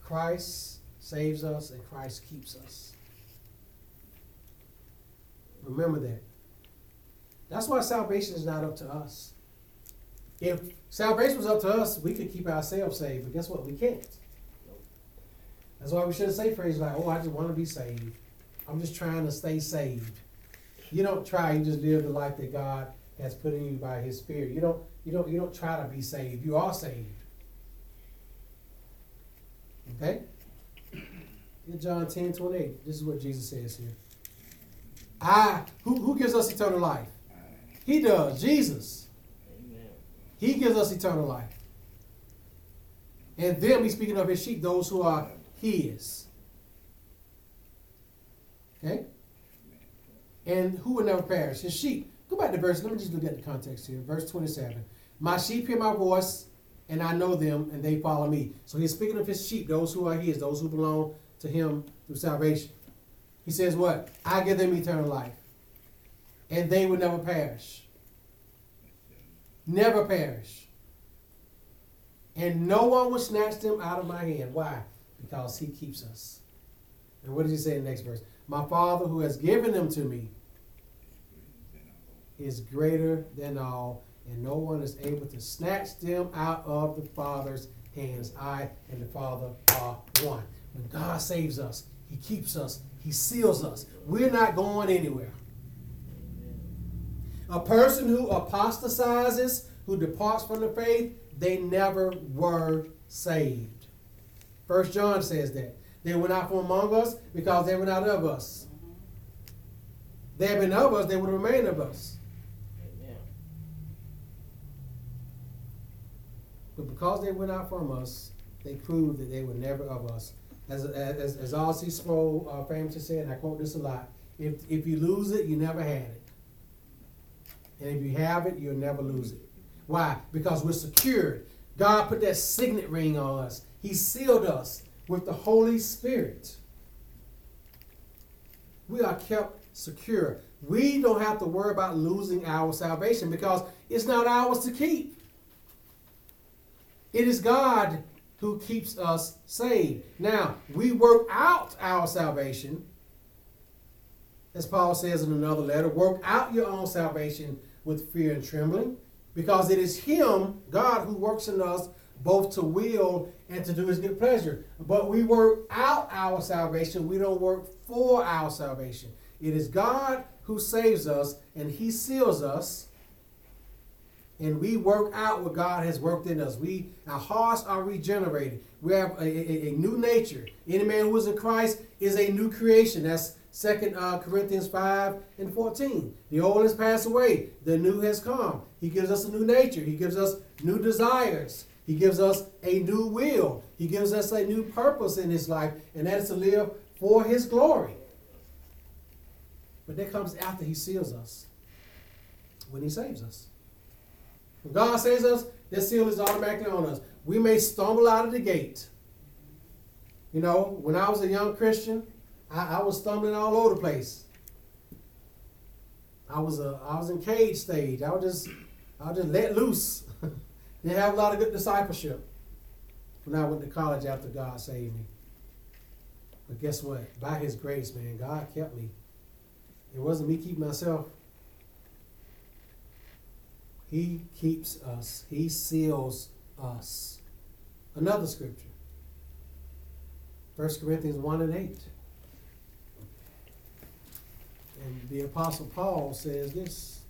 Christ saves us and Christ keeps us. Remember that. That's why salvation is not up to us. If salvation was up to us, we could keep ourselves saved, but guess what? We can't. That's why we shouldn't say phrases like, oh, I just want to be saved. I'm just trying to stay saved. You don't try, you just live the life that God has put in you by his spirit. You don't you don't you don't try to be saved. You are saved. Okay? In John 10, 28, this is what Jesus says here. I who, who gives us eternal life? He does, Jesus. Amen. He gives us eternal life. And then he's speaking of his sheep, those who are his. Okay? And who will never perish? His sheep. Go back to verse. Let me just look at the context here. Verse 27. My sheep hear my voice, and I know them, and they follow me. So he's speaking of his sheep, those who are his, those who belong to him through salvation. He says, What? I give them eternal life, and they will never perish. Never perish. And no one will snatch them out of my hand. Why? Because he keeps us. And what does he say in the next verse? My Father who has given them to me is greater than all, and no one is able to snatch them out of the Father's hands. I and the Father are one. When God saves us, He keeps us, He seals us. We're not going anywhere. A person who apostatizes, who departs from the faith, they never were saved. First John says that. They were not from among us because they were not of us. They had been of us, they would remain of us. Amen. But because they went out from us, they proved that they were never of us. As, as, as R.C. Sproul uh, famously said, and I quote this a lot, if, if you lose it, you never had it. And if you have it, you'll never lose it. Why? Because we're secured. God put that signet ring on us. He sealed us with the Holy Spirit. We are kept secure. We don't have to worry about losing our salvation because it's not ours to keep. It is God who keeps us saved. Now, we work out our salvation. As Paul says in another letter, work out your own salvation with fear and trembling, because it is Him, God, who works in us both to will and to do His good pleasure. But we work out our salvation, we don't work for our salvation. It is God who saves us, and He seals us and we work out what God has worked in us. We our hearts are regenerated. We have a, a, a new nature. Any man who is in Christ is a new creation. That's Second uh, Corinthians five and fourteen. The old has passed away. The new has come. He gives us a new nature. He gives us new desires. He gives us a new will. He gives us a new purpose in his life, and that is to live for his glory. But that comes after he seals us, when he saves us. When God saves us, that seal is automatically on us. We may stumble out of the gate. You know, when I was a young Christian, I, I was stumbling all over the place. I was a I was in cage stage. I was just I was just let loose. Didn't have a lot of good discipleship when I went to college after God saved me. But guess what? By His grace, man, God kept me. It wasn't me keeping myself. He keeps us. He seals us. Another scripture. 1 Corinthians 1 and 8. And the Apostle Paul says this.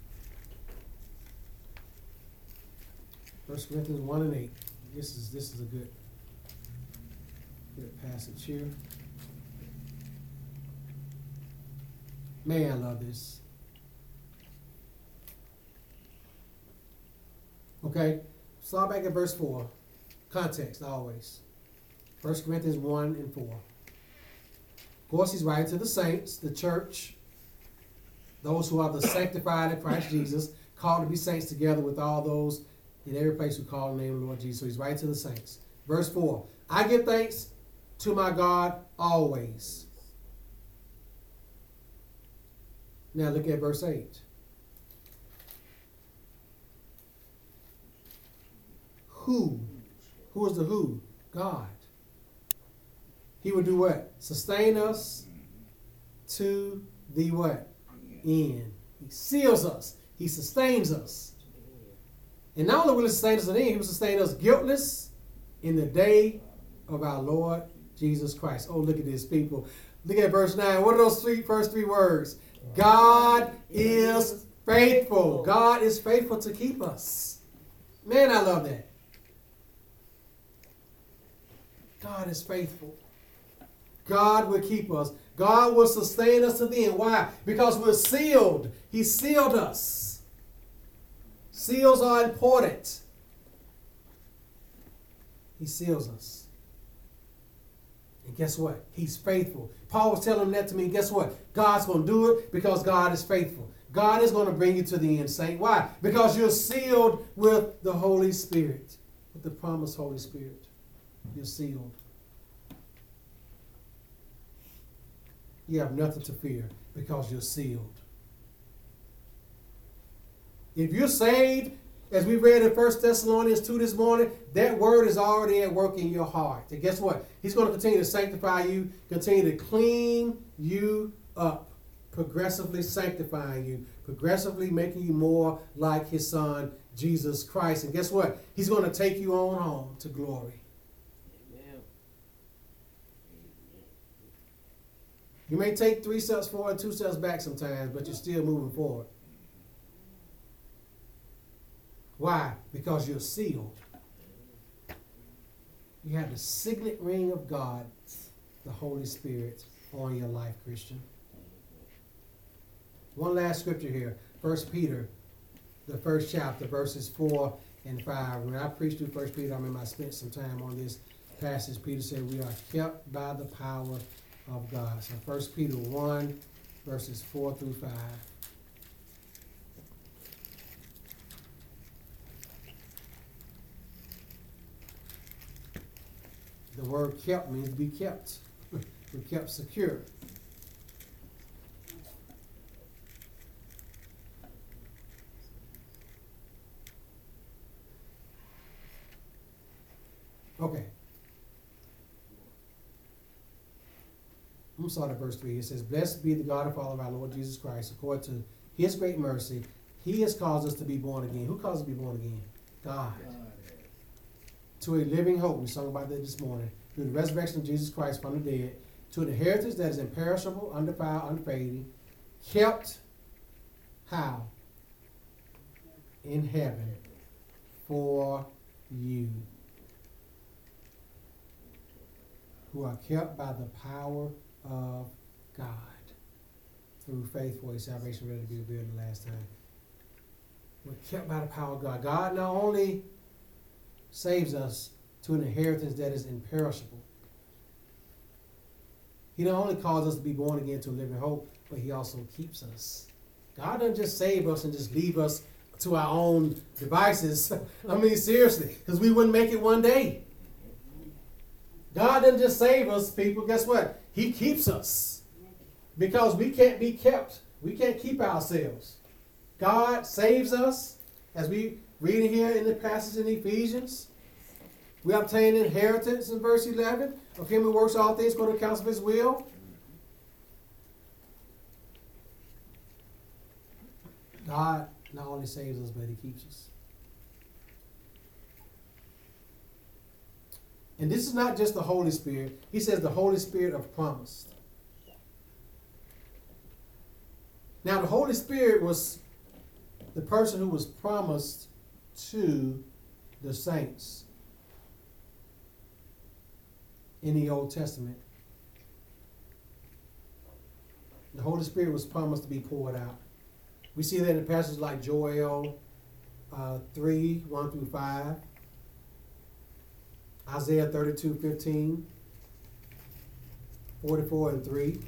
1 Corinthians 1 and 8. This is this is a good, good passage here. Man, I love this. Okay, start back at verse 4. Context, always. 1 Corinthians 1 and 4. Of course, he's writing to the saints, the church, those who are the sanctified in Christ Jesus, called to be saints together with all those in every place who call the name of the Lord Jesus. So he's writing to the saints. Verse 4 I give thanks to my God always. Now look at verse 8. Who? Who is the who? God. He will do what? Sustain us to the what? End. He seals us. He sustains us. And not only will he sustain us to the end, he will sustain us guiltless in the day of our Lord Jesus Christ. Oh, look at this, people. Look at verse 9. What are those three first three words? God is faithful. God is faithful to keep us. Man, I love that. God is faithful. God will keep us. God will sustain us to the end. Why? Because we're sealed. He sealed us. Seals are important. He seals us. And guess what? He's faithful. Paul was telling that to me. Guess what? God's going to do it because God is faithful. God is going to bring you to the end, saint. Why? Because you're sealed with the Holy Spirit, with the promised Holy Spirit. You're sealed. You have nothing to fear because you're sealed. If you're saved, as we read in 1 Thessalonians 2 this morning, that word is already at work in your heart. And guess what? He's going to continue to sanctify you, continue to clean you up, progressively sanctifying you, progressively making you more like his son, Jesus Christ. And guess what? He's going to take you on home to glory. You may take three steps forward, two steps back sometimes, but you're still moving forward. Why? Because you're sealed. You have the signet ring of God, the Holy Spirit, on your life, Christian. One last scripture here. First Peter, the first chapter, verses four and five. When I preached through First Peter, I remember I spent some time on this passage. Peter said, We are kept by the power of God. So 1 Peter 1, verses 4 through 5. The word kept means be kept. We're kept secure. Okay, I'm sorry, verse 3. It says, Blessed be the God and Father of our Lord Jesus Christ, according to his great mercy. He has caused us to be born again. Who caused us to be born again? God. To a living hope. We sung about that this morning. Through the resurrection of Jesus Christ from the dead. To an inheritance that is imperishable, undefiled, unfading, kept how? In heaven for you. Who are kept by the power of God through faith for a salvation ready to be revealed in the last time. We're kept by the power of God. God not only saves us to an inheritance that is imperishable, He not only calls us to be born again to a living hope, but He also keeps us. God doesn't just save us and just leave us to our own devices. I mean, seriously, because we wouldn't make it one day. God didn't just save us, people. Guess what? He keeps us because we can't be kept. We can't keep ourselves. God saves us, as we read here in the passage in Ephesians. We obtain inheritance in verse 11. Of him who works all things according to the counsel of his will. God not only saves us, but he keeps us. And this is not just the Holy Spirit. He says the Holy Spirit of promise. Now, the Holy Spirit was the person who was promised to the saints in the Old Testament. The Holy Spirit was promised to be poured out. We see that in passages like Joel uh, 3 1 through 5, Isaiah 32 15, 44 and 3.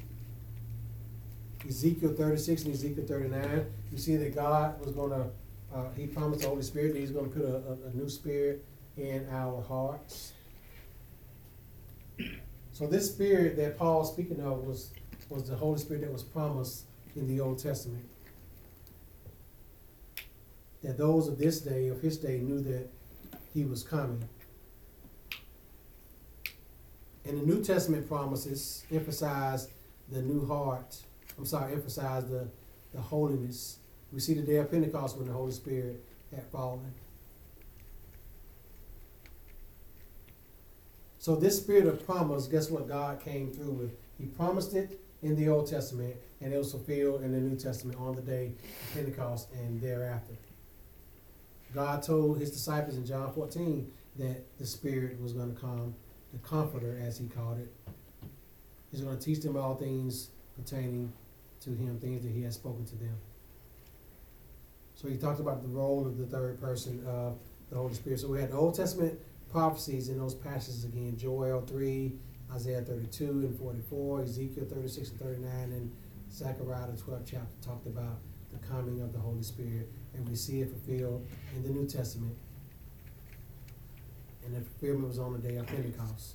Ezekiel 36 and Ezekiel 39, you see that God was going to, uh, He promised the Holy Spirit that He's going to put a, a, a new spirit in our hearts. So this spirit that Paul's speaking of was, was the Holy Spirit that was promised in the Old Testament. That those of this day, of his day, knew that he was coming. And the New Testament promises emphasize the new heart I'm sorry, emphasize the, the holiness. We see the day of Pentecost when the Holy Spirit had fallen. So this spirit of promise, guess what God came through with? He promised it in the Old Testament, and it was fulfilled in the New Testament on the day of Pentecost and thereafter. God told his disciples in John 14 that the Spirit was going to come, the Comforter, as he called it. He's going to teach them all things pertaining to him things that he has spoken to them. So he talked about the role of the third person of the Holy Spirit. So we had the Old Testament prophecies in those passages again Joel 3, Isaiah 32 and 44, Ezekiel 36 and 39, and Zechariah the 12th chapter talked about the coming of the Holy Spirit. And we see it fulfilled in the New Testament. And the fulfillment was on the day of Pentecost.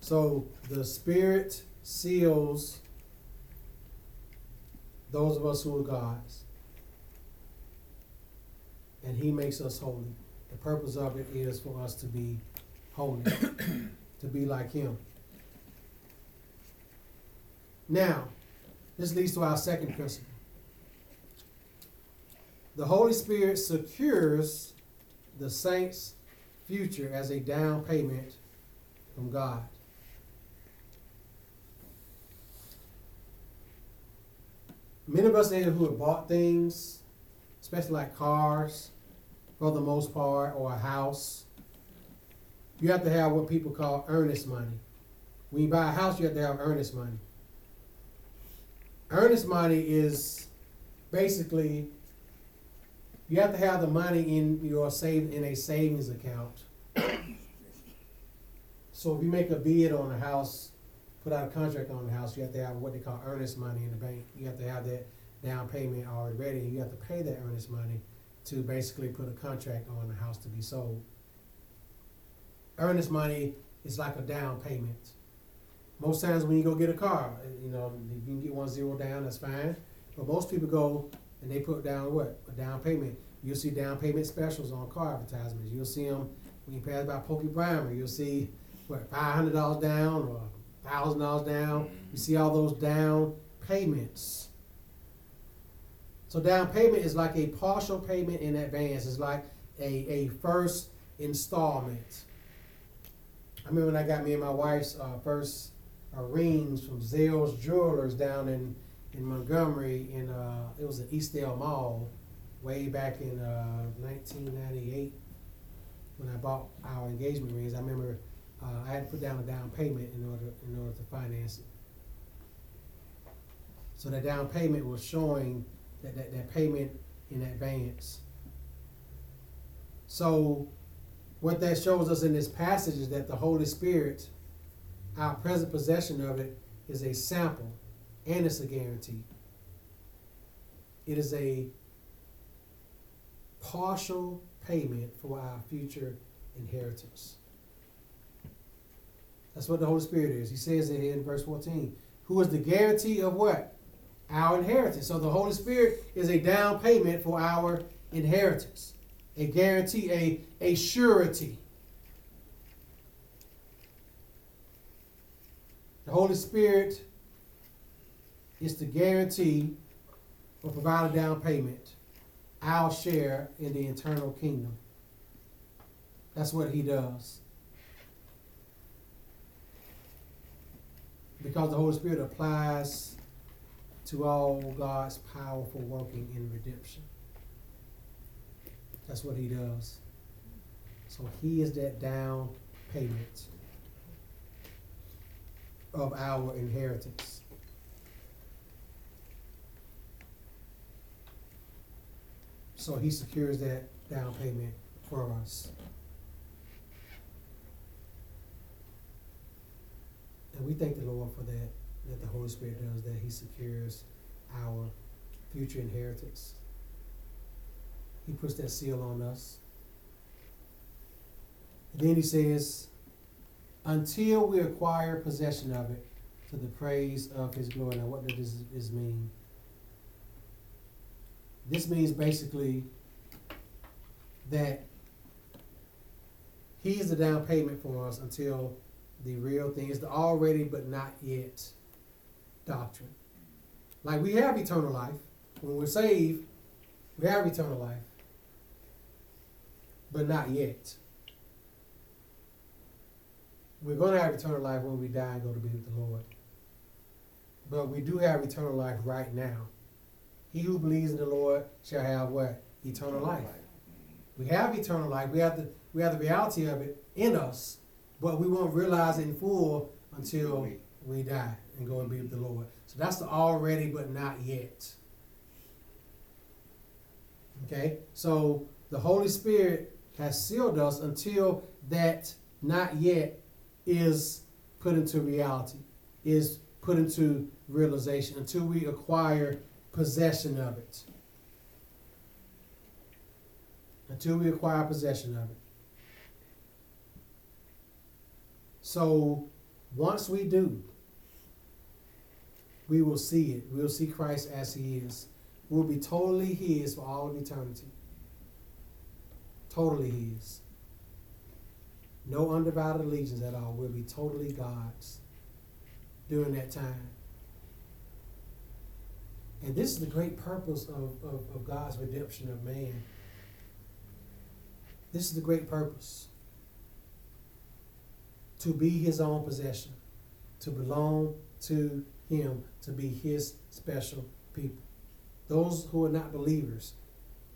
So the Spirit seals those of us who are God's. And He makes us holy. The purpose of it is for us to be holy, to be like Him. Now, this leads to our second principle. The Holy Spirit secures the saint's future as a down payment from God. many of us here who have bought things, especially like cars, for the most part, or a house, you have to have what people call earnest money. When you buy a house, you have to have earnest money. Earnest money is basically you have to have the money in your save in a savings account. so if you make a bid on a house put out a contract on the house, you have to have what they call earnest money in the bank. You have to have that down payment already ready. You have to pay that earnest money to basically put a contract on the house to be sold. Earnest money is like a down payment. Most times when you go get a car, you know, you can get one zero down, that's fine. But most people go and they put down what? A down payment. You'll see down payment specials on car advertisements. You'll see them when you pass by Pokey Primer. You'll see what, five hundred dollars down or thousand dollars down. You see all those down payments. So down payment is like a partial payment in advance. It's like a, a first installment. I remember when I got me and my wife's uh, first uh, rings from Zales Jewelers down in, in Montgomery in uh, it was at Eastdale Mall way back in uh, 1998 when I bought our engagement rings. I remember uh, I had to put down a down payment in order in order to finance it. So that down payment was showing that, that, that payment in advance. So what that shows us in this passage is that the Holy Spirit, our present possession of it, is a sample and it's a guarantee. It is a partial payment for our future inheritance. That's what the Holy Spirit is. He says it here in verse 14. Who is the guarantee of what? Our inheritance. So the Holy Spirit is a down payment for our inheritance, a guarantee, a, a surety. The Holy Spirit is the guarantee or provide a down payment, our share in the eternal kingdom. That's what he does. Because the Holy Spirit applies to all God's powerful working in redemption. That's what he does. So he is that down payment of our inheritance. So he secures that down payment for us. And we thank the Lord for that, that the Holy Spirit does that. He secures our future inheritance. He puts that seal on us. And then he says, until we acquire possession of it to the praise of his glory. Now, what does this mean? This means basically that he is the down payment for us until the real thing is the already but not yet doctrine. Like we have eternal life. When we're saved, we have eternal life. But not yet. We're going to have eternal life when we die and go to be with the Lord. But we do have eternal life right now. He who believes in the Lord shall have what? Eternal life. We have eternal life. We have the we have the reality of it in us, but we won't realize it in full until we die and go and be with the Lord. So that's the already but not yet. Okay? So the Holy Spirit has sealed us until that not yet is put into reality, is put into realization, until we acquire possession of it. Until we acquire possession of it. So once we do, we will see it. We'll see Christ as he is. We'll be totally his for all of eternity. Totally his. No undivided allegiance at all. We'll be totally God's during that time. And this is the great purpose of, of, of God's redemption of man. This is the great purpose to be his own possession, to belong to him, to be his special people. Those who are not believers,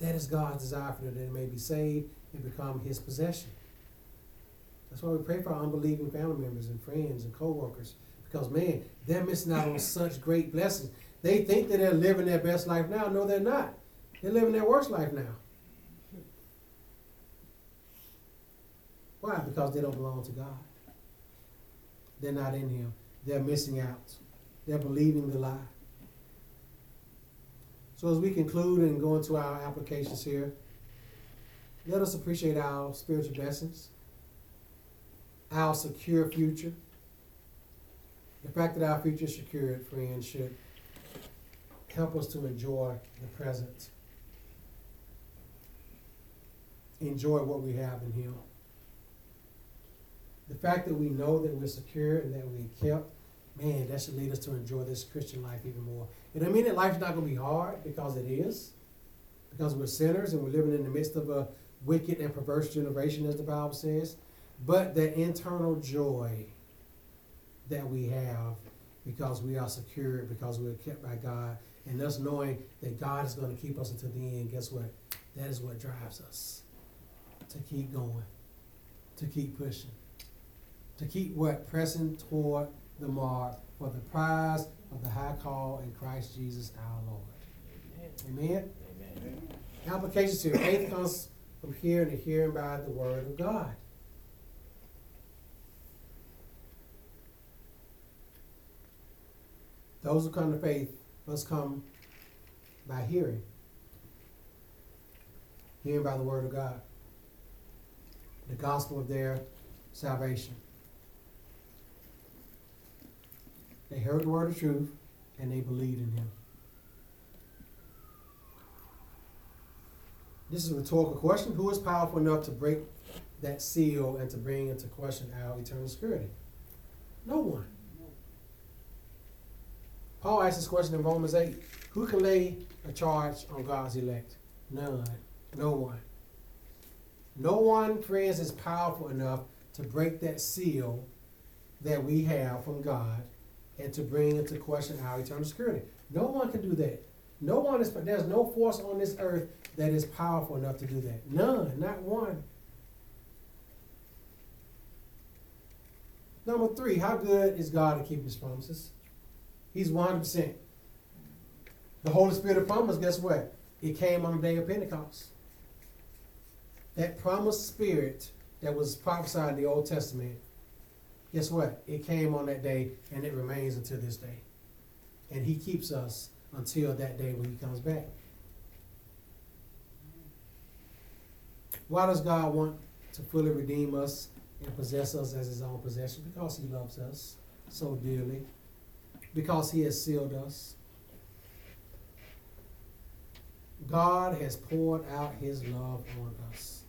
that is God's desire for them that they may be saved and become his possession. That's why we pray for our unbelieving family members and friends and co-workers. Because man, they're missing out on such great blessings. They think that they're living their best life now. No, they're not. They're living their worst life now. Why? Because they don't belong to God. They're not in Him. They're missing out. They're believing the lie. So as we conclude and go into our applications here, let us appreciate our spiritual blessings, our secure future. The fact that our future is secured, friends, should help us to enjoy the present. Enjoy what we have in Him. the fact that we know that we're secure and that we're kept, man, that should lead us to enjoy this Christian life even more. It doesn't mean that life's not going to be hard because it is, because we're sinners and we're living in the midst of a wicked and perverse generation, as the Bible says. But that internal joy that we have because we are secure, because we're kept by God, and us knowing that God is going to keep us until the end, guess what? That is what drives us to keep going, to keep pushing, to keep what? Pressing toward the mark for the prize of the high call in Christ Jesus our Lord. Amen. Amen. Applications here. Faith comes from hearing and hearing by the word of God. Those who come to faith must come by hearing. Hearing by the word of God. The gospel of their salvation. They heard the word of truth and they believed in him. This is a rhetorical question. Who is powerful enough to break that seal and to bring into question our eternal security? No one. Paul asks this question in Romans 8. Who can lay a charge on God's elect? None. No one. No one, friends, is powerful enough to break that seal that we have from God and to bring into question our eternal security. No one can do that. No one is, there's no force on this earth that is powerful enough to do that. None, not one. Number three, how good is God to keep his promises? He's 100%. The Holy Spirit of promise, guess what? It came on the day of Pentecost. That promised spirit that was prophesied in the Old Testament, guess what? It came on that day and it remains until this day. And he keeps us until that day when he comes back. Why does God want to fully redeem us and possess us as his own possession? Because he loves us so dearly. Because he has sealed us. God has poured out his love on us.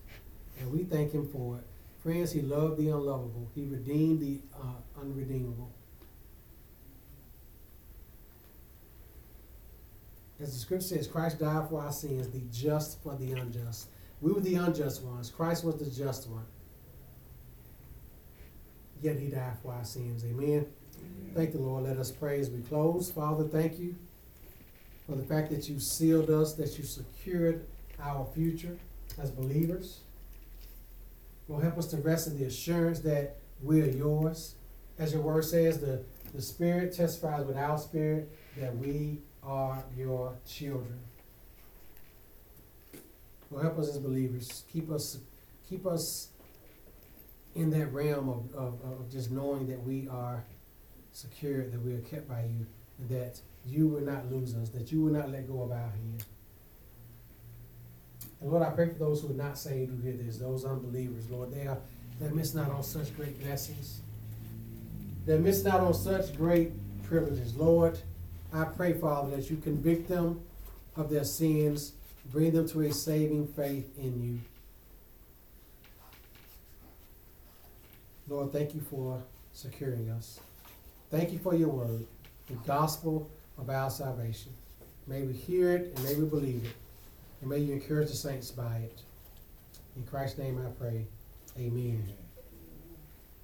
And we thank him for it. Friends, he loved the unlovable. He redeemed the uh, unredeemable. As the scripture says, Christ died for our sins, the just for the unjust. We were the unjust ones. Christ was the just one. Yet he died for our sins. Amen. Thank the Lord. Let us pray as we close. Father, thank you for the fact that you sealed us, that you secured our future as believers. Lord, help us to rest in the assurance that we are yours. As your word says, the, the Spirit testifies with our spirit that we are your children. Lord, help us as believers. Keep us, keep us in that realm of, of, of just knowing that we are secure, that we are kept by you, and that you will not lose us, that you will not let go of our hand. And Lord, I pray for those who are not saved who hear this, those unbelievers, Lord, they are they miss out on such great blessings. They miss out on such great privileges. Lord, I pray, Father, that you convict them of their sins, bring them to a saving faith in you. Lord, thank you for securing us. Thank you for your word, the gospel of our salvation. May we hear it and may we believe it. And may you encourage the saints by it. In Christ's name I pray. Amen. Amen.